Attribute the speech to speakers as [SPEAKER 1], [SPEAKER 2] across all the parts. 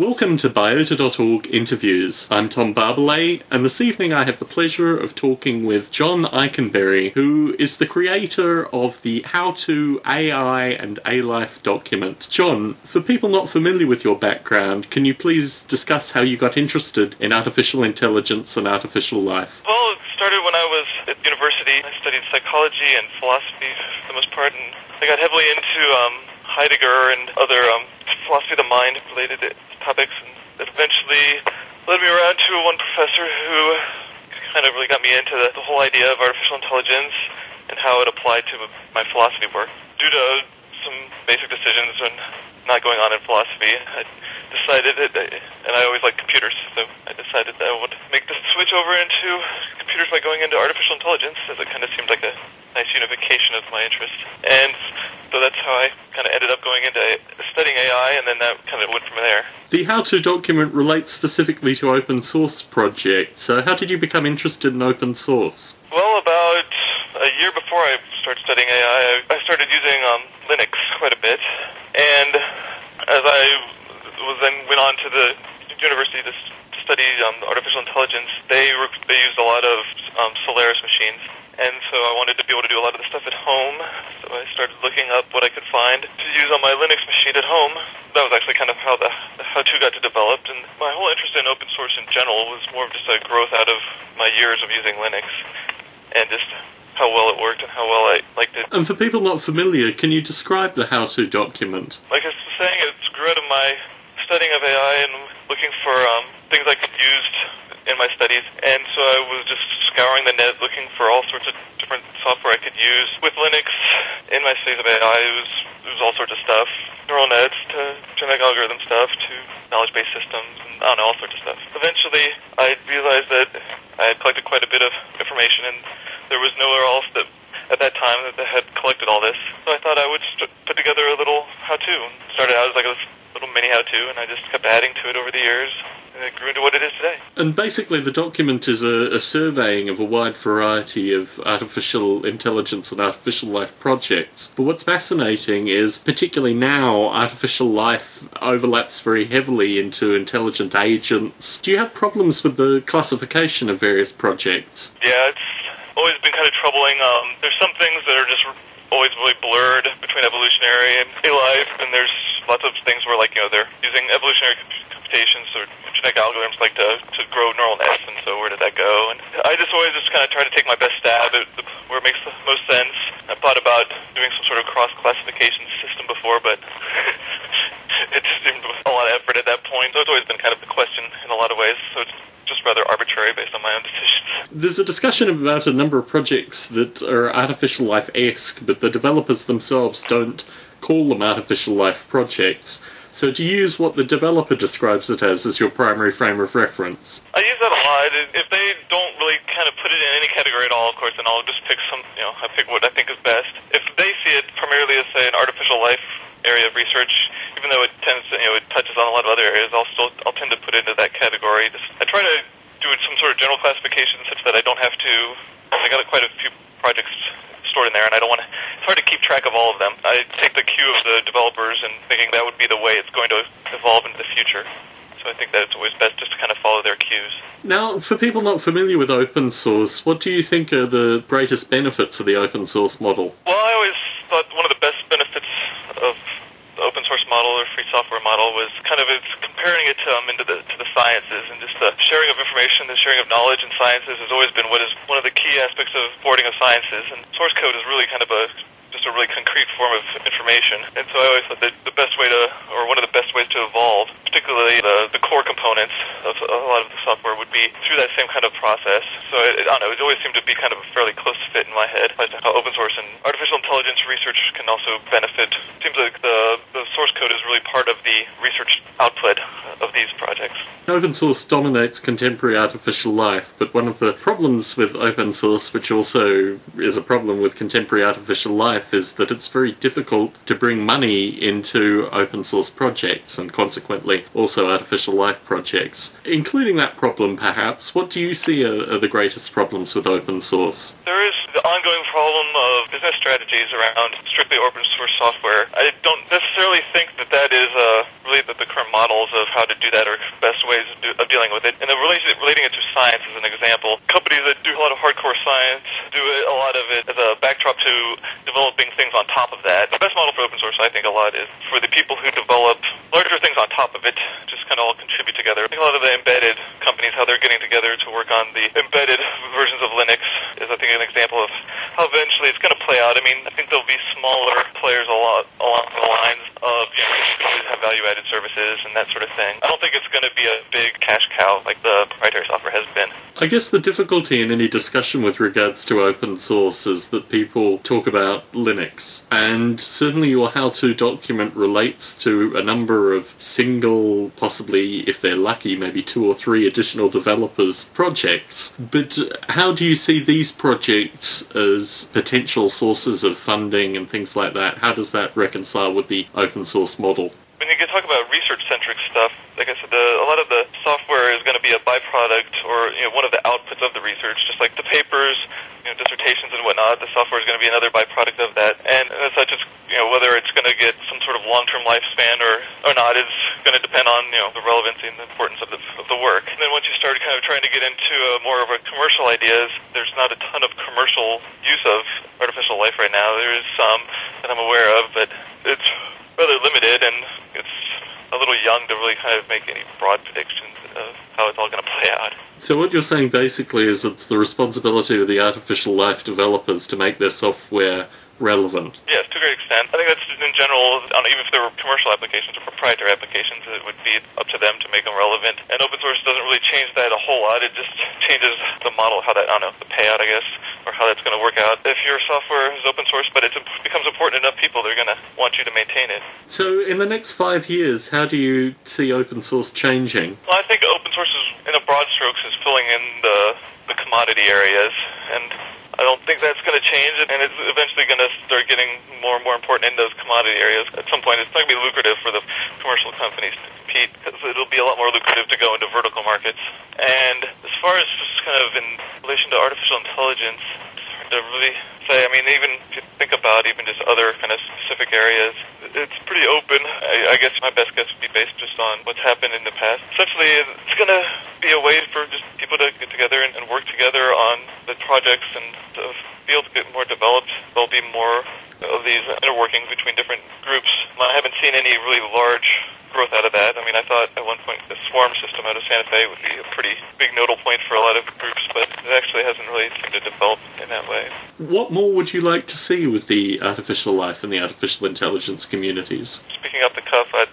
[SPEAKER 1] Welcome to Biota.org interviews. I'm Tom Barbalet, and this evening I have the pleasure of talking with John Eikenberry, who is the creator of the How to AI and A Life document. John, for people not familiar with your background, can you please discuss how you got interested in artificial intelligence and artificial life?
[SPEAKER 2] Well, it started when I was at university. I studied psychology and philosophy for the most part, and I got heavily into um, Heidegger and other um, philosophy of the mind related topics, and that eventually led me around to one professor who kind of really got me into the, the whole idea of artificial intelligence and how it applied to my philosophy work. Due to some basic decisions and not going on in philosophy, I decided that, and I always liked computers, so I decided that I would make the switch over into computers by going into artificial intelligence, as it kind of seemed like a nice unification of my interest. And so that's how I kind of ended up going into studying AI, and then that kind of went from there.
[SPEAKER 1] The How To document relates specifically to open source projects. So, how did you become interested in open source?
[SPEAKER 2] Well, about a year before I started studying AI, I started using um, Linux quite a bit, and as I was then went on to the university to study um, artificial intelligence, they were, they used a lot of um, Solaris machines, and so I wanted to be able to do a lot of the stuff at home. So I started looking up what I could find to use on my Linux machine at home. That was actually kind of how the, the how-to got to developed, and my whole interest in open source in general was more of just a growth out of my years of using Linux, and just how well it worked and how well I liked it.
[SPEAKER 1] And for people not familiar, can you describe the How To document?
[SPEAKER 2] Like I was saying, it grew out of my studying of AI and looking for um, things I could use in my studies. And so I was just scouring the net looking for all sorts of different software I could use. With Linux, in my studies of AI, it was, it was all sorts of stuff. Neural nets to genetic algorithm stuff to knowledge-based systems and I don't know, all sorts of stuff. Eventually, I realized that I had collected quite a bit of information and there was nowhere else that at that time that had collected all this. So I thought I would st- put together a little how-to. Started out as like a little mini how-to, and I just kept adding to it over the years, and it grew into what it is today.
[SPEAKER 1] And basically, the document is a, a surveying of a wide variety of artificial intelligence and artificial life projects. But what's fascinating is, particularly now, artificial life overlaps very heavily into intelligent agents. Do you have problems with the classification of various projects?
[SPEAKER 2] Yeah, it's always been kind of troubling. Um, there's some things that are just always really blurred between evolutionary and life, and there's lots of things where, like, you know, they're using evolutionary computations or genetic algorithms, like, to, to grow neural nets, and so where did that go? And I just always just kind of try to take my best stab at where it makes the most sense. I thought about doing some sort of cross-classification system before, but it just seemed a lot of effort at that point. So it's always been kind of the question in a lot of ways. So it's just rather arbitrary based on my own decisions.
[SPEAKER 1] There's a discussion about a number of projects that are artificial life esque, but the developers themselves don't call them artificial life projects. So to use what the developer describes it as as your primary frame of reference.
[SPEAKER 2] I use that a lot. If they don't really kind of put it in any category at all, of course, then I'll just pick some, you know, I pick what I think is best. If they see it primarily as, say, an artificial life area of research, even though it tends to, you know, it touches on a lot of other areas, I'll still, I'll tend to put it into that category. Just, I try to do sort of general classification such that I don't have to, I got quite a few projects stored in there, and I don't want to. It's hard to keep track of all of them. I take the cue of the developers and thinking that would be the way it's going to evolve into the future. So I think that it's always best just to kind of follow their cues.
[SPEAKER 1] Now, for people not familiar with open source, what do you think are the greatest benefits of the open source model?
[SPEAKER 2] Well, I always thought one of the best benefits of open source model or free software model was kind of it's comparing it to, um, into the to the sciences and just the sharing of information, the sharing of knowledge in sciences has always been what is one of the key aspects of boarding of sciences. And source code is really kind of a just a really concrete form of information. And so I always thought that the best way to, or one of the best ways to evolve, particularly the, the core components of a lot of the software, would be through that same kind of process. So it, I don't know, it always seemed to be kind of a fairly close fit in my head as to how open source and artificial intelligence research can also benefit. It seems like the, the source code is really part of the research output of these projects.
[SPEAKER 1] Open source dominates contemporary artificial life, but one of the problems with open source, which also is a problem with contemporary artificial life, is that it's very difficult to bring money into open source projects and consequently also artificial life projects. Including that problem, perhaps, what do you see are, are the greatest problems with open source?
[SPEAKER 2] There is ongoing problem of business strategies around strictly open source software. I don't necessarily think that that is uh, really the, the current models of how to do that or best ways of, do, of dealing with it. And relating, relating it to science as an example, companies that do a lot of hardcore science do a lot of it as a backdrop to developing things on top of that. The best model for open source, I think, a lot is for the people who develop larger things on top of it, just kind of all contribute together. I think a lot of the embedded companies, how they're getting together to work on the embedded versions of Linux think, an example of how eventually it's going to play out. I mean, I think there'll be smaller players a lot along the lines of, you know, have value-added services and that sort of thing. I don't think it's going to be a big cash cow like the proprietary software has been.
[SPEAKER 1] I guess the difficulty in any discussion with regards to open source is that people talk about Linux, and certainly your how to document relates to a number of single, possibly, if they're lucky, maybe two or three additional developers' projects. But how do you see these projects as potential sources of funding and things like that? How does that reconcile with the open source model?
[SPEAKER 2] When you talk about research-centric stuff, like I said, the, a lot of the software is going to be a byproduct or you know, one of the outputs of the research, just like the papers, you know, dissertations and whatnot. The software is going to be another byproduct of that, and as such, it's you know whether it's going to get some sort of long-term lifespan or or not is going to depend on you know the relevancy and the importance of the of the work. And then once you start kind of trying to get into a more of a commercial ideas, there's not a ton of commercial use of artificial life right now. There is some that I'm aware of, but it's rather limited and it's a little young to really kind of make any broad predictions of how it's all going to play out.
[SPEAKER 1] So what you're saying basically is it's the responsibility of the artificial life developers to make their software relevant.
[SPEAKER 2] Yes, to a great extent. I think that's in general, even if there were commercial applications or proprietary applications, it would be up to them to make them relevant. And open source doesn't really change that a whole lot. It just changes the model, how that, I don't know, the payout, I guess, or how that's going to work out. If your software is open source, but it becomes important enough people, they're going to want you to maintain it.
[SPEAKER 1] So in the next five years, how do you see open source changing?
[SPEAKER 2] Well, I think open source is, in a broad strokes, is filling in the, the commodity areas. And I don't think that's going to change, and it's eventually going to start getting more and more important in those commodity areas. At some point, it's not going to be lucrative for the commercial companies to compete because it'll be a lot more lucrative to go into vertical markets. And as far as just kind of in relation to artificial intelligence, to really say. I mean, even if you think about even just other kind of specific areas, it's pretty open. I, I guess my best guess would be based just on what's happened in the past. Essentially, it's going to be a way for just people to get together and, and work together on the projects and the field get more developed. There'll be more of these interworkings between different groups. I haven't seen any really large growth out of that. I mean, I thought at one point the swarm system out of Santa Fe would be a pretty big nodal point for a lot of groups, but it actually hasn't really seemed to develop in that way.
[SPEAKER 1] What more would you like to see with the artificial life and the artificial intelligence communities?
[SPEAKER 2] Speaking up the cuff, I'd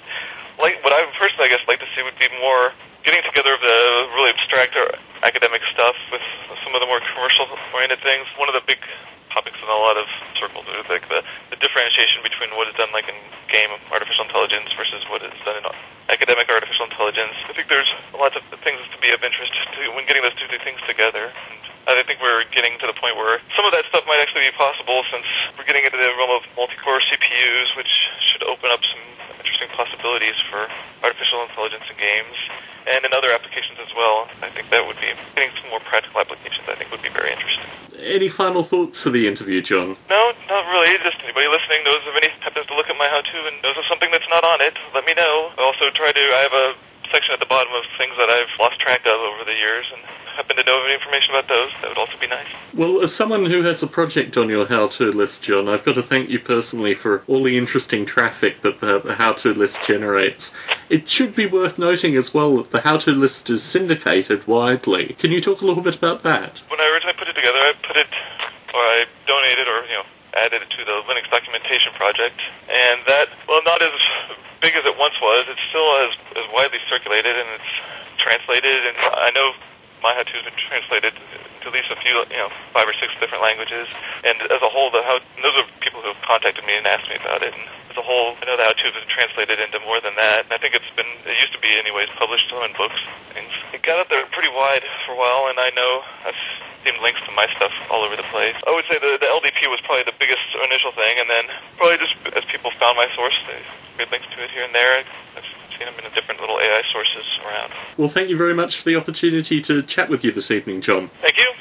[SPEAKER 2] like what I personally, I guess, like to see would be more getting together of the really abstract or academic stuff with some of the more commercial-oriented things. One of the big topics in a lot of circles is like the, the differentiation between what is done like in game artificial intelligence versus what is done in academic artificial intelligence. I think there's lots of things to be of interest to when getting those two things together. And I think we're getting to the point where some of that stuff might actually be possible since we're getting into the realm of multi-core CPUs, which should open up some interesting possibilities for artificial intelligence in games and in other applications as well. I think that would be getting some more practical applications. I think would be very interesting.
[SPEAKER 1] Any final thoughts for the interview, John?
[SPEAKER 2] No, not really. Just anybody listening knows of any happens to look at my how-to and knows of something that's not on it. Let me know. I also try to. I have a section at the bottom of things that I've lost track of over the years and happen to know of any information about those, that would also be nice.
[SPEAKER 1] Well, as someone who has a project on your how-to list, John, I've got to thank you personally for all the interesting traffic that the, the how-to list generates. It should be worth noting as well that the how-to list is syndicated widely. Can you talk a little bit about that?
[SPEAKER 2] When I originally put it together, I put it, or I donated, or you know, added it to the Linux documentation project, and that, well, not as big as it once was. It's still as, as widely circulated, and it's translated, and I know my how-to has been translated to at least a few, you know, five or six different languages. And as a whole, the how those are people who have contacted me and asked me about it. And as a whole, I know the how-to has been translated into more than that. And I think it's been, it used to be, anyways, published in books. Things. It got up there pretty wide for a while, and I know I've seen links to my stuff all over the place. I would say the, the LDP was probably the biggest initial thing, and then probably just as people found my source, they made links to it here and there. I've seen them in different little AI sources around.
[SPEAKER 1] Well, thank you very much for the opportunity to chat with you this evening, John.
[SPEAKER 2] Thank you.